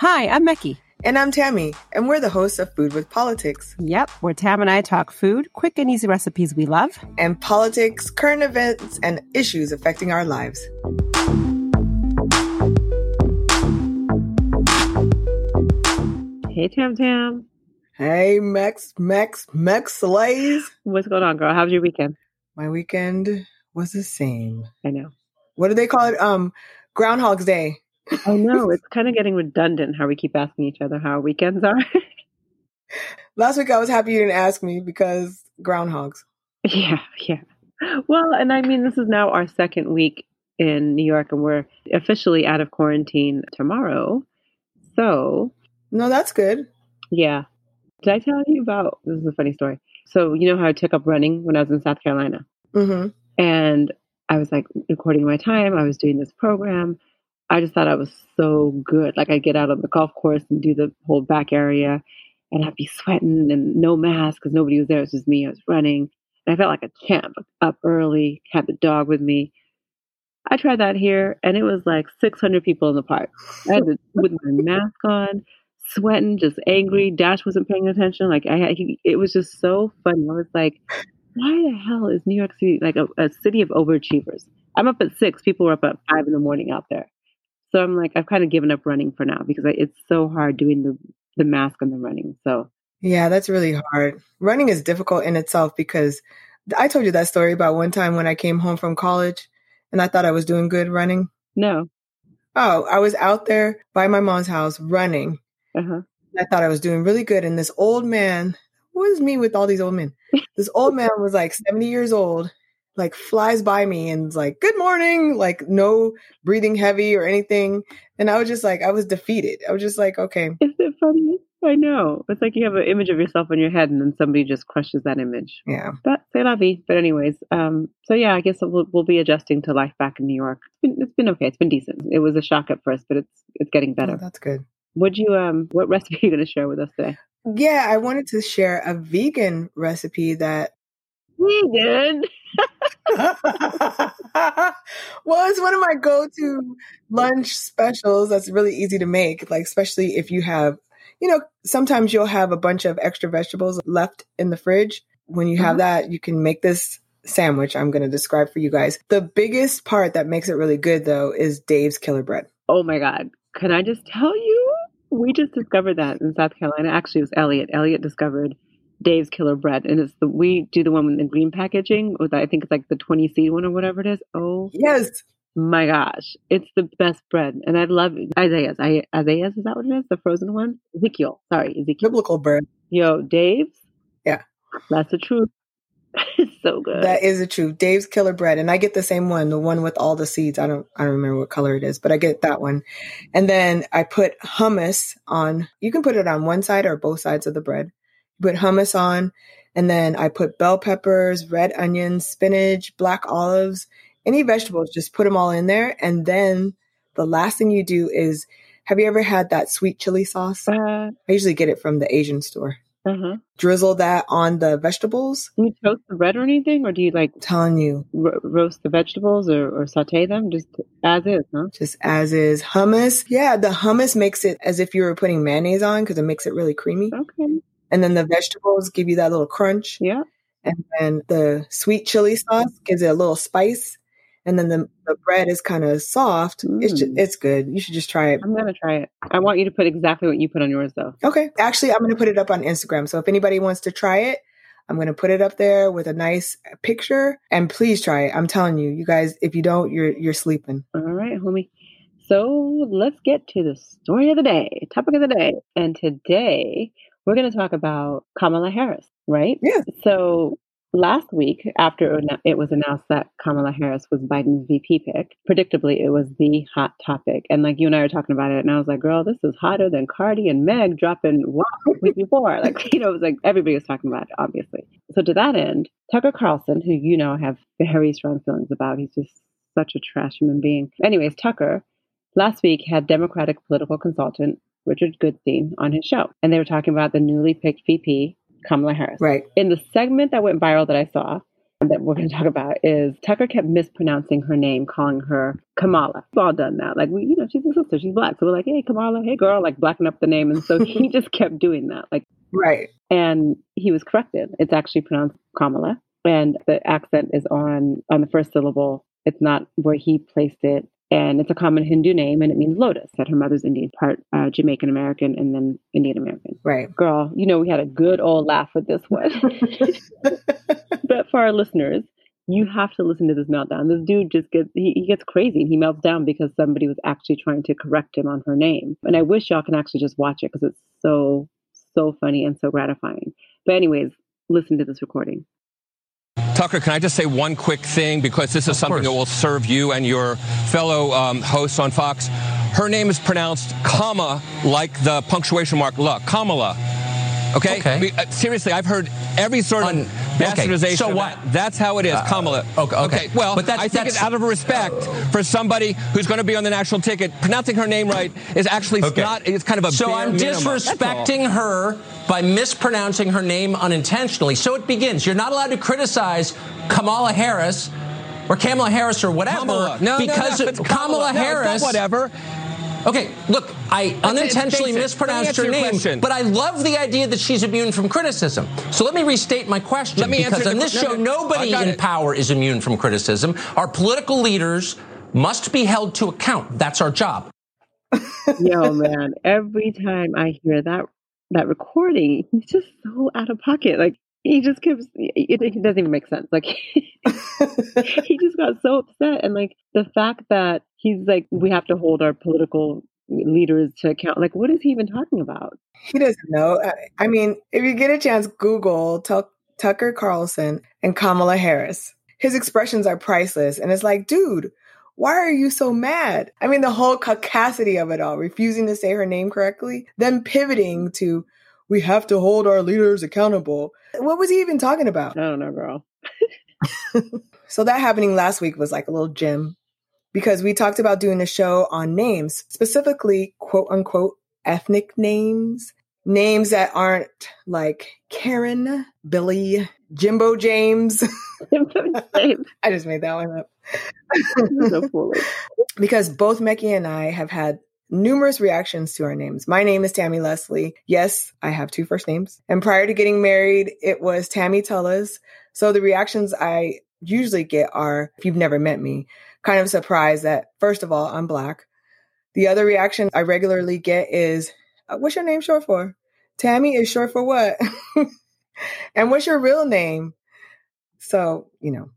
Hi, I'm Mecky. And I'm Tammy, and we're the hosts of Food with Politics. Yep, where Tam and I talk food, quick and easy recipes we love, and politics, current events, and issues affecting our lives. Hey, Tam Tam. Hey, Max, Max, Max Slays. What's going on, girl? How's your weekend? My weekend was the same. I know. What do they call it? Um, Groundhog's Day. I know. It's kind of getting redundant how we keep asking each other how our weekends are. Last week I was happy you didn't ask me because groundhogs. Yeah, yeah. Well, and I mean, this is now our second week in New York, and we're officially out of quarantine tomorrow. So. No, that's good. Yeah. Did I tell you about this? Is a funny story. So, you know how I took up running when I was in South Carolina? Mm-hmm. And I was like recording my time, I was doing this program I just thought I was so good. Like I'd get out on the golf course and do the whole back area and I'd be sweating and no mask because nobody was there. It was just me. I was running. And I felt like a champ up early, had the dog with me. I tried that here and it was like 600 people in the park. I had to, with my mask on, sweating, just angry. Dash wasn't paying attention. Like I, it was just so funny. I was like, why the hell is New York City like a, a city of overachievers? I'm up at six. People were up at five in the morning out there. So I'm like, I've kind of given up running for now because it's so hard doing the the mask and the running. So yeah, that's really hard. Running is difficult in itself because I told you that story about one time when I came home from college and I thought I was doing good running. No. Oh, I was out there by my mom's house running. Uh-huh. I thought I was doing really good. And this old man, what is me with all these old men? this old man was like 70 years old like flies by me and like, good morning, like no breathing heavy or anything. And I was just like, I was defeated. I was just like, okay. Is it funny? I know. It's like you have an image of yourself in your head and then somebody just crushes that image. Yeah. But say la vie. But anyways, um, so yeah, I guess we'll, we'll be adjusting to life back in New York. It's been, it's been okay. It's been decent. It was a shock at first, but it's, it's getting better. Oh, that's good. Would you, um, what recipe are you going to share with us today? Yeah, I wanted to share a vegan recipe that vegan. well, it's one of my go-to lunch specials that's really easy to make, like especially if you have, you know, sometimes you'll have a bunch of extra vegetables left in the fridge. When you have uh-huh. that, you can make this sandwich I'm going to describe for you guys. The biggest part that makes it really good though is Dave's Killer Bread. Oh my god. Can I just tell you? We just discovered that in South Carolina. Actually, it was Elliot. Elliot discovered Dave's Killer Bread, and it's the we do the one with the green packaging with I think it's like the twenty seed one or whatever it is. Oh yes, my gosh, it's the best bread, and I love Isaiah's. I, Isaiah's is that what it is? The frozen one, Ezekiel. Sorry, Ezekiel. Biblical bread. Yo, Dave's. Yeah, that's the truth. it's so good. That is the truth. Dave's Killer Bread, and I get the same one, the one with all the seeds. I don't, I don't remember what color it is, but I get that one. And then I put hummus on. You can put it on one side or both sides of the bread put hummus on, and then I put bell peppers, red onions, spinach, black olives, any vegetables, just put them all in there. And then the last thing you do is have you ever had that sweet chili sauce? Uh, I usually get it from the Asian store. Uh-huh. Drizzle that on the vegetables. Do you toast the bread or anything, or do you like telling you ro- roast the vegetables or, or saute them just as is? Huh? Just as is. Hummus, yeah, the hummus makes it as if you were putting mayonnaise on because it makes it really creamy. Okay. And then the vegetables give you that little crunch. Yeah. And then the sweet chili sauce gives it a little spice. And then the, the bread is kind of soft. Mm. It's just, it's good. You should just try it. I'm gonna try it. I want you to put exactly what you put on yours, though. Okay. Actually, I'm gonna put it up on Instagram. So if anybody wants to try it, I'm gonna put it up there with a nice picture. And please try it. I'm telling you, you guys, if you don't, you're you're sleeping. All right, homie. So let's get to the story of the day, topic of the day. And today we're going to talk about Kamala Harris, right? Yeah. So last week, after it was announced that Kamala Harris was Biden's VP pick, predictably, it was the hot topic. And like you and I were talking about it, and I was like, girl, this is hotter than Cardi and Meg dropping WAP week before. Like, you know, it was like everybody was talking about it, obviously. So to that end, Tucker Carlson, who you know I have very strong feelings about, he's just such a trash human being. Anyways, Tucker last week had Democratic political consultant Richard Goodstein on his show. And they were talking about the newly picked VP, Kamala Harris. Right. In the segment that went viral that I saw, that we're going to talk about is Tucker kept mispronouncing her name, calling her Kamala. We've all done that. Like, we, you know, she's a sister, she's black. So we're like, hey, Kamala, hey, girl, like blacking up the name. And so he just kept doing that. Like, right. And he was corrected. It's actually pronounced Kamala. And the accent is on on the first syllable. It's not where he placed it and it's a common Hindu name, and it means lotus. That her mother's Indian, part uh, Jamaican American, and then Indian American. Right, girl. You know we had a good old laugh with this one. but for our listeners, you have to listen to this meltdown. This dude just gets he, he gets crazy. And he melts down because somebody was actually trying to correct him on her name. And I wish y'all can actually just watch it because it's so so funny and so gratifying. But anyways, listen to this recording. Tucker, can I just say one quick thing because this is of something course. that will serve you and your fellow um, hosts on Fox. Her name is pronounced comma like the punctuation mark la, Kamala. Okay? okay. Uh, seriously, I've heard every sort of bastardization. Okay. So what? That. That's how it is, uh, Kamala. Okay, okay. Well, but that's, I think that's, it's out of respect for somebody who's going to be on the national ticket. Pronouncing her name right is actually okay. not. It's kind of a. So I'm disrespecting her by mispronouncing her name unintentionally. So it begins. You're not allowed to criticize Kamala Harris or Kamala Harris or whatever Kamala. No, because no, no, Kamala, Kamala Harris. No, whatever. Okay, look, I unintentionally mispronounced her name, question. but I love the idea that she's immune from criticism. So let me restate my question. Let me because on this no, show, no, nobody in it. power is immune from criticism. Our political leaders must be held to account. That's our job. Yo, man, every time I hear that that recording, he's just so out of pocket. Like he just keeps it, it doesn't even make sense. Like he just got so upset, and like the fact that he's like, we have to hold our political leaders to account. Like, what is he even talking about? He doesn't know. I mean, if you get a chance, Google Tucker Carlson and Kamala Harris. His expressions are priceless, and it's like, dude. Why are you so mad? I mean, the whole caucasity of it all, refusing to say her name correctly, then pivoting to, we have to hold our leaders accountable. What was he even talking about? I don't know, girl. so that happening last week was like a little gem because we talked about doing a show on names, specifically quote unquote ethnic names, names that aren't like Karen, Billy, Jimbo James. Jimbo James. I just made that one up. so because both Mecky and I have had numerous reactions to our names. My name is Tammy Leslie. Yes, I have two first names. And prior to getting married, it was Tammy Tullis. So the reactions I usually get are, if you've never met me, kind of surprised that, first of all, I'm Black. The other reaction I regularly get is, uh, what's your name short for? Tammy is short for what? and what's your real name? So, you know,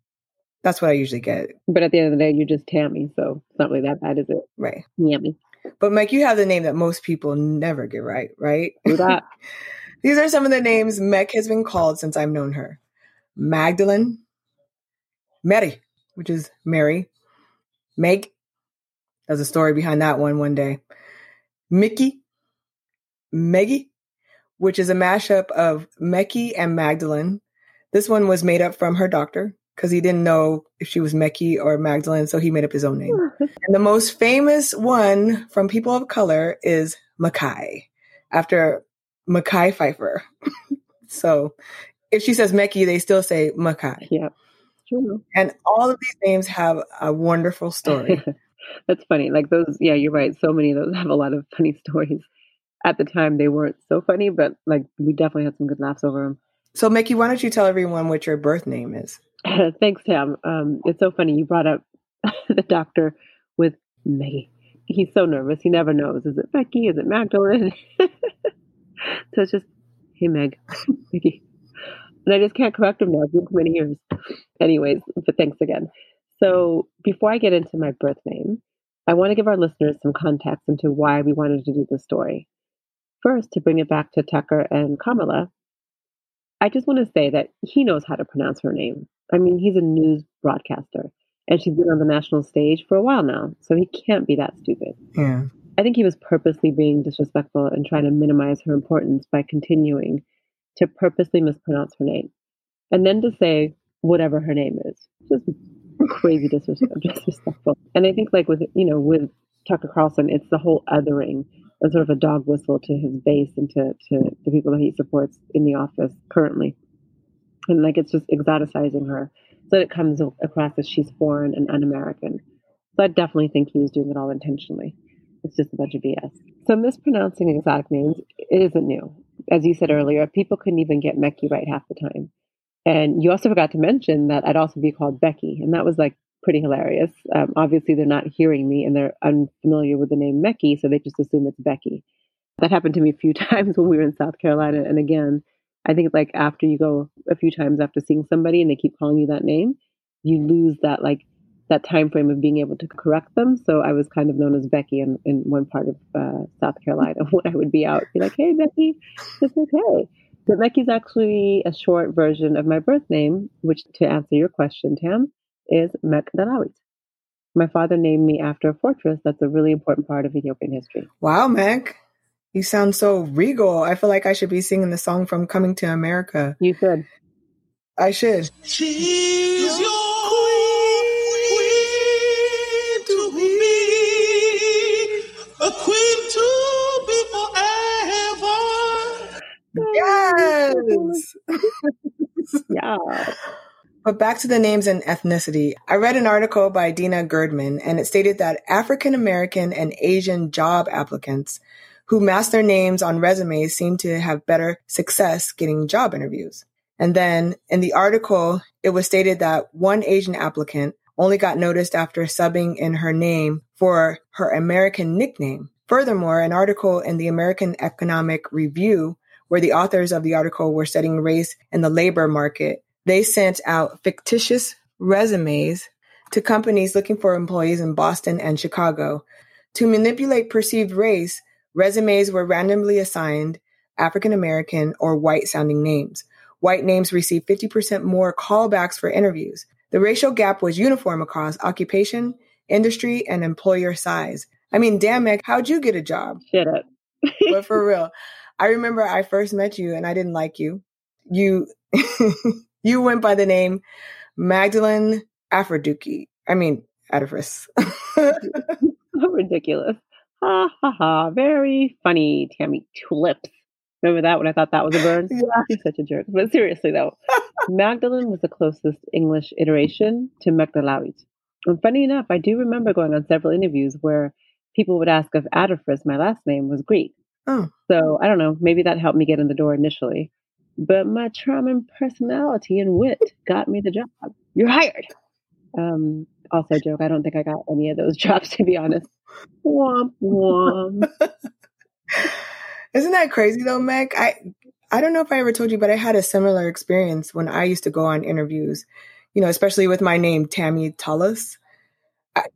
that's what I usually get. But at the end of the day, you're just Tammy, so it's not really that bad, is it? Right. Yummy. But Mike, you have the name that most people never get right, right? These are some of the names Meg has been called since I've known her. Magdalene, Mary, which is Mary, Meg. There's a story behind that one one day. Mickey, Meggie, which is a mashup of Mecky and Magdalene. This one was made up from her doctor because he didn't know if she was Mecky or Magdalene, so he made up his own name. and the most famous one from people of color is Mackay, after Mekhi Phifer. so if she says Mecky, they still say Mackay. Yeah. True. And all of these names have a wonderful story. That's funny. Like those, yeah, you're right. So many of those have a lot of funny stories. At the time, they weren't so funny, but like we definitely had some good laughs over them. So, Mickey, why don't you tell everyone what your birth name is? Thanks, Tam. Um, it's so funny you brought up the doctor with Maggie. He's so nervous. He never knows. Is it Becky? Is it Magdalene? so it's just, hey, Meg, Maggie. And I just can't correct him now. It's been too many years. Anyways, but thanks again. So before I get into my birth name, I want to give our listeners some context into why we wanted to do this story. First, to bring it back to Tucker and Kamala, I just want to say that he knows how to pronounce her name. I mean, he's a news broadcaster and she's been on the national stage for a while now, so he can't be that stupid. Yeah. I think he was purposely being disrespectful and trying to minimize her importance by continuing to purposely mispronounce her name and then to say whatever her name is. Just crazy disrespectful. And I think like with you know with Tucker Carlson, it's the whole othering and sort of a dog whistle to his base and to, to the people that he supports in the office currently. And like it's just exoticizing her So that it comes across as she's foreign and un American. So I definitely think he was doing it all intentionally. It's just a bunch of BS. So mispronouncing exotic names, it isn't new. As you said earlier, people couldn't even get Meki right half the time. And you also forgot to mention that I'd also be called Becky. And that was like pretty hilarious. Um, obviously, they're not hearing me and they're unfamiliar with the name Meki, so they just assume it's Becky. That happened to me a few times when we were in South Carolina. And again, I think like after you go a few times after seeing somebody and they keep calling you that name, you lose that like that time frame of being able to correct them. So I was kind of known as Becky in, in one part of uh, South Carolina when I would be out, be like, "Hey, Becky, it's okay." But Becky's actually a short version of my birth name, which, to answer your question, Tam, is Mekdalawit. My father named me after a fortress that's a really important part of Ethiopian history. Wow, Meg. You sound so regal. I feel like I should be singing the song from Coming to America. You should. I should. She's your Yes. yeah. But back to the names and ethnicity. I read an article by Dina Gerdeman and it stated that African American and Asian job applicants who mask their names on resumes seem to have better success getting job interviews. And then in the article, it was stated that one Asian applicant only got noticed after subbing in her name for her American nickname. Furthermore, an article in the American Economic Review, where the authors of the article were studying race in the labor market, they sent out fictitious resumes to companies looking for employees in Boston and Chicago. To manipulate perceived race, resumes were randomly assigned African American or white sounding names. White names received 50% more callbacks for interviews. The racial gap was uniform across occupation, industry, and employer size. I mean, damn it, how'd you get a job? Shut up. but for real, I remember I first met you and I didn't like you. You you went by the name Magdalene Aphrodite. I mean, Adifris. ridiculous. Ha ha ha. Very funny, Tammy Tulips. Remember that when I thought that was a bird? Yeah. You're such a jerk. But seriously, though, Magdalene was the closest English iteration to Magdalawit. And funny enough, I do remember going on several interviews where people would ask if Adifris, my last name, was Greek. Oh. So I don't know, maybe that helped me get in the door initially. But my charming personality and wit got me the job. You're hired. Um, also, joke, I don't think I got any of those jobs, to be honest. Womp womp. Isn't that crazy though, Meg? I I don't know if I ever told you, but I had a similar experience when I used to go on interviews. You know, especially with my name Tammy Tullis.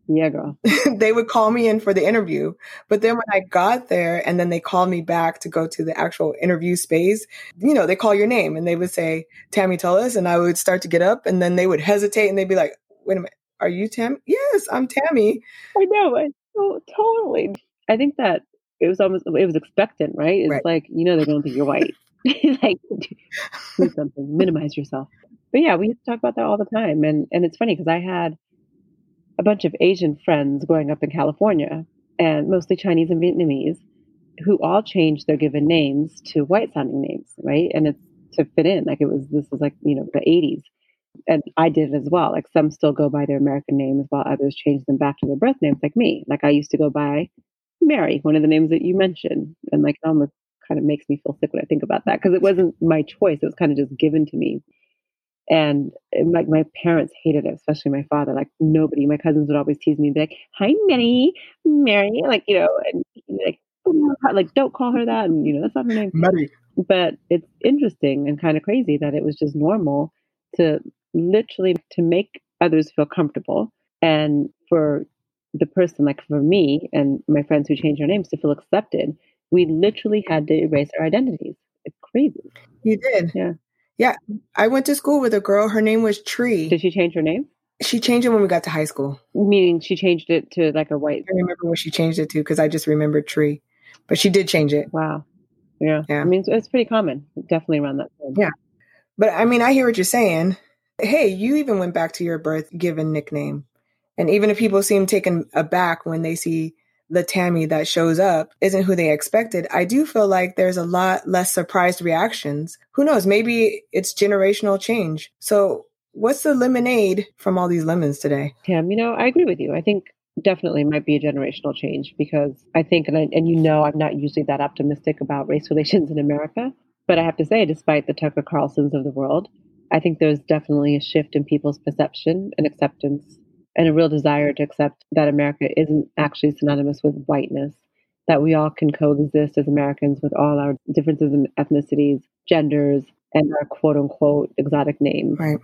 Yeah, girl. they would call me in for the interview, but then when I got there and then they called me back to go to the actual interview space, you know, they call your name and they would say Tammy Tullis, and I would start to get up, and then they would hesitate and they'd be like, "Wait a minute, are you Tam? Yes, I'm Tammy." I know. I oh, totally. I think that it was almost it was expectant, right? It's Right. like you know they're going to think you're white. like do something, minimize yourself. But yeah, we used to talk about that all the time, and and it's funny because I had a bunch of Asian friends growing up in California, and mostly Chinese and Vietnamese, who all changed their given names to white sounding names, right? And it's to fit in. Like it was this was like you know the '80s, and I did as well. Like some still go by their American names, while others change them back to their birth names, like me. Like I used to go by Mary, one of the names that you mentioned, and like it almost kind of makes me feel sick when I think about that because it wasn't my choice; it was kind of just given to me. And it- like my parents hated it, especially my father. Like nobody, my cousins would always tease me, and be like, "Hi, Mary, Mary," like you know, and like, "Oh, like don't call her that," and you know that's not her name Mary. but it's interesting and kind of crazy that it was just normal to literally to make others feel comfortable and for the person like for me and my friends who changed their names to feel accepted we literally had to erase our identities it's crazy You did. Yeah. Yeah. I went to school with a girl. Her name was Tree. did she change her name She changed it when we got to high school. meaning she changed it to like a white I remember what she changed it to because I just remembered Tree. But she did change it. wow yeah, Yeah. i mean it's, it's pretty common definitely around that time Yeah. But I mean, I hear what you're saying. Hey, you even went back to your birth given nickname. And even if people seem taken aback when they see the Tammy that shows up isn't who they expected, I do feel like there's a lot less surprised reactions. Who knows? Maybe it's generational change. So what's the lemonade from all these lemons today? Tim, you know, I agree with you. I think definitely might be a generational change because I think, and, I, and you know, I'm not usually that optimistic about race relations in America. But I have to say, despite the Tucker Carlsons of the world, I think there's definitely a shift in people's perception and acceptance and a real desire to accept that America isn't actually synonymous with whiteness, that we all can coexist as Americans with all our differences in ethnicities, genders, and our quote unquote exotic names. Right.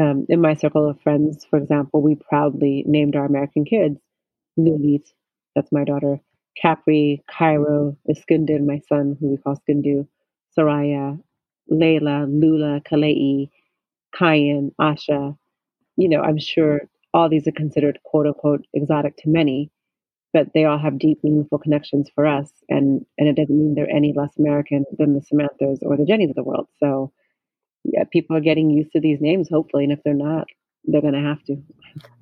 Um, in my circle of friends, for example, we proudly named our American kids Lulit, that's my daughter, Capri, Cairo, Iskandar, my son, who we call Skindu, Soraya, Layla, Lula, Kalei, Kayan, Asha. You know, I'm sure all these are considered quote unquote exotic to many, but they all have deep, meaningful connections for us. And, and it doesn't mean they're any less American than the Samanthas or the Jennys of the world. So, yeah, people are getting used to these names, hopefully. And if they're not, they're going to have to.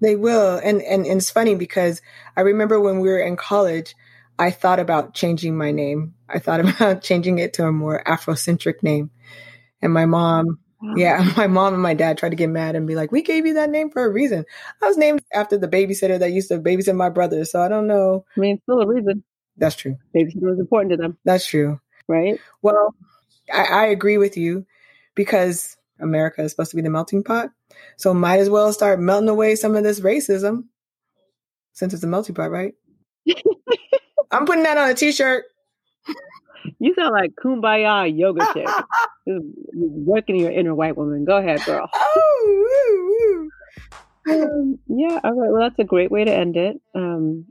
They will. And, and, and it's funny because I remember when we were in college, I thought about changing my name. I thought about changing it to a more Afrocentric name. And my mom. Yeah, my mom and my dad tried to get mad and be like, we gave you that name for a reason. I was named after the babysitter that used to babysit my brother. So I don't know. I mean, still a reason. That's true. Babysitter was important to them. That's true. Right? Well, I, I agree with you because America is supposed to be the melting pot. So might as well start melting away some of this racism since it's a melting pot, right? I'm putting that on a t-shirt. You sound like kumbaya yoga chick. working your inner white woman. Go ahead, girl. Oh, woo, woo. Um, yeah. All right. Well, that's a great way to end it. Um,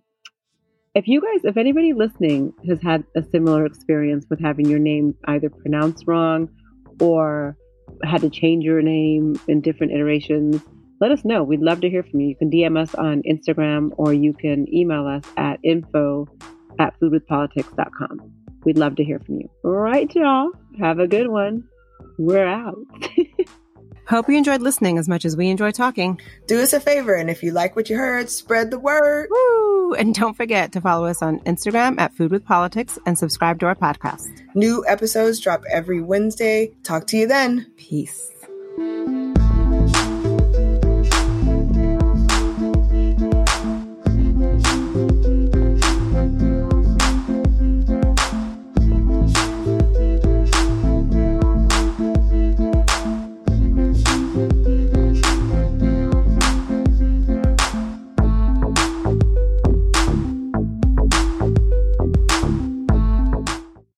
if you guys, if anybody listening has had a similar experience with having your name either pronounced wrong or had to change your name in different iterations, let us know. We'd love to hear from you. You can DM us on Instagram or you can email us at info at foodwithpolitics.com. We'd love to hear from you. All right, y'all. Have a good one. We're out. Hope you enjoyed listening as much as we enjoy talking. Do us a favor, and if you like what you heard, spread the word. Woo! And don't forget to follow us on Instagram at Food with Politics and subscribe to our podcast. New episodes drop every Wednesday. Talk to you then. Peace.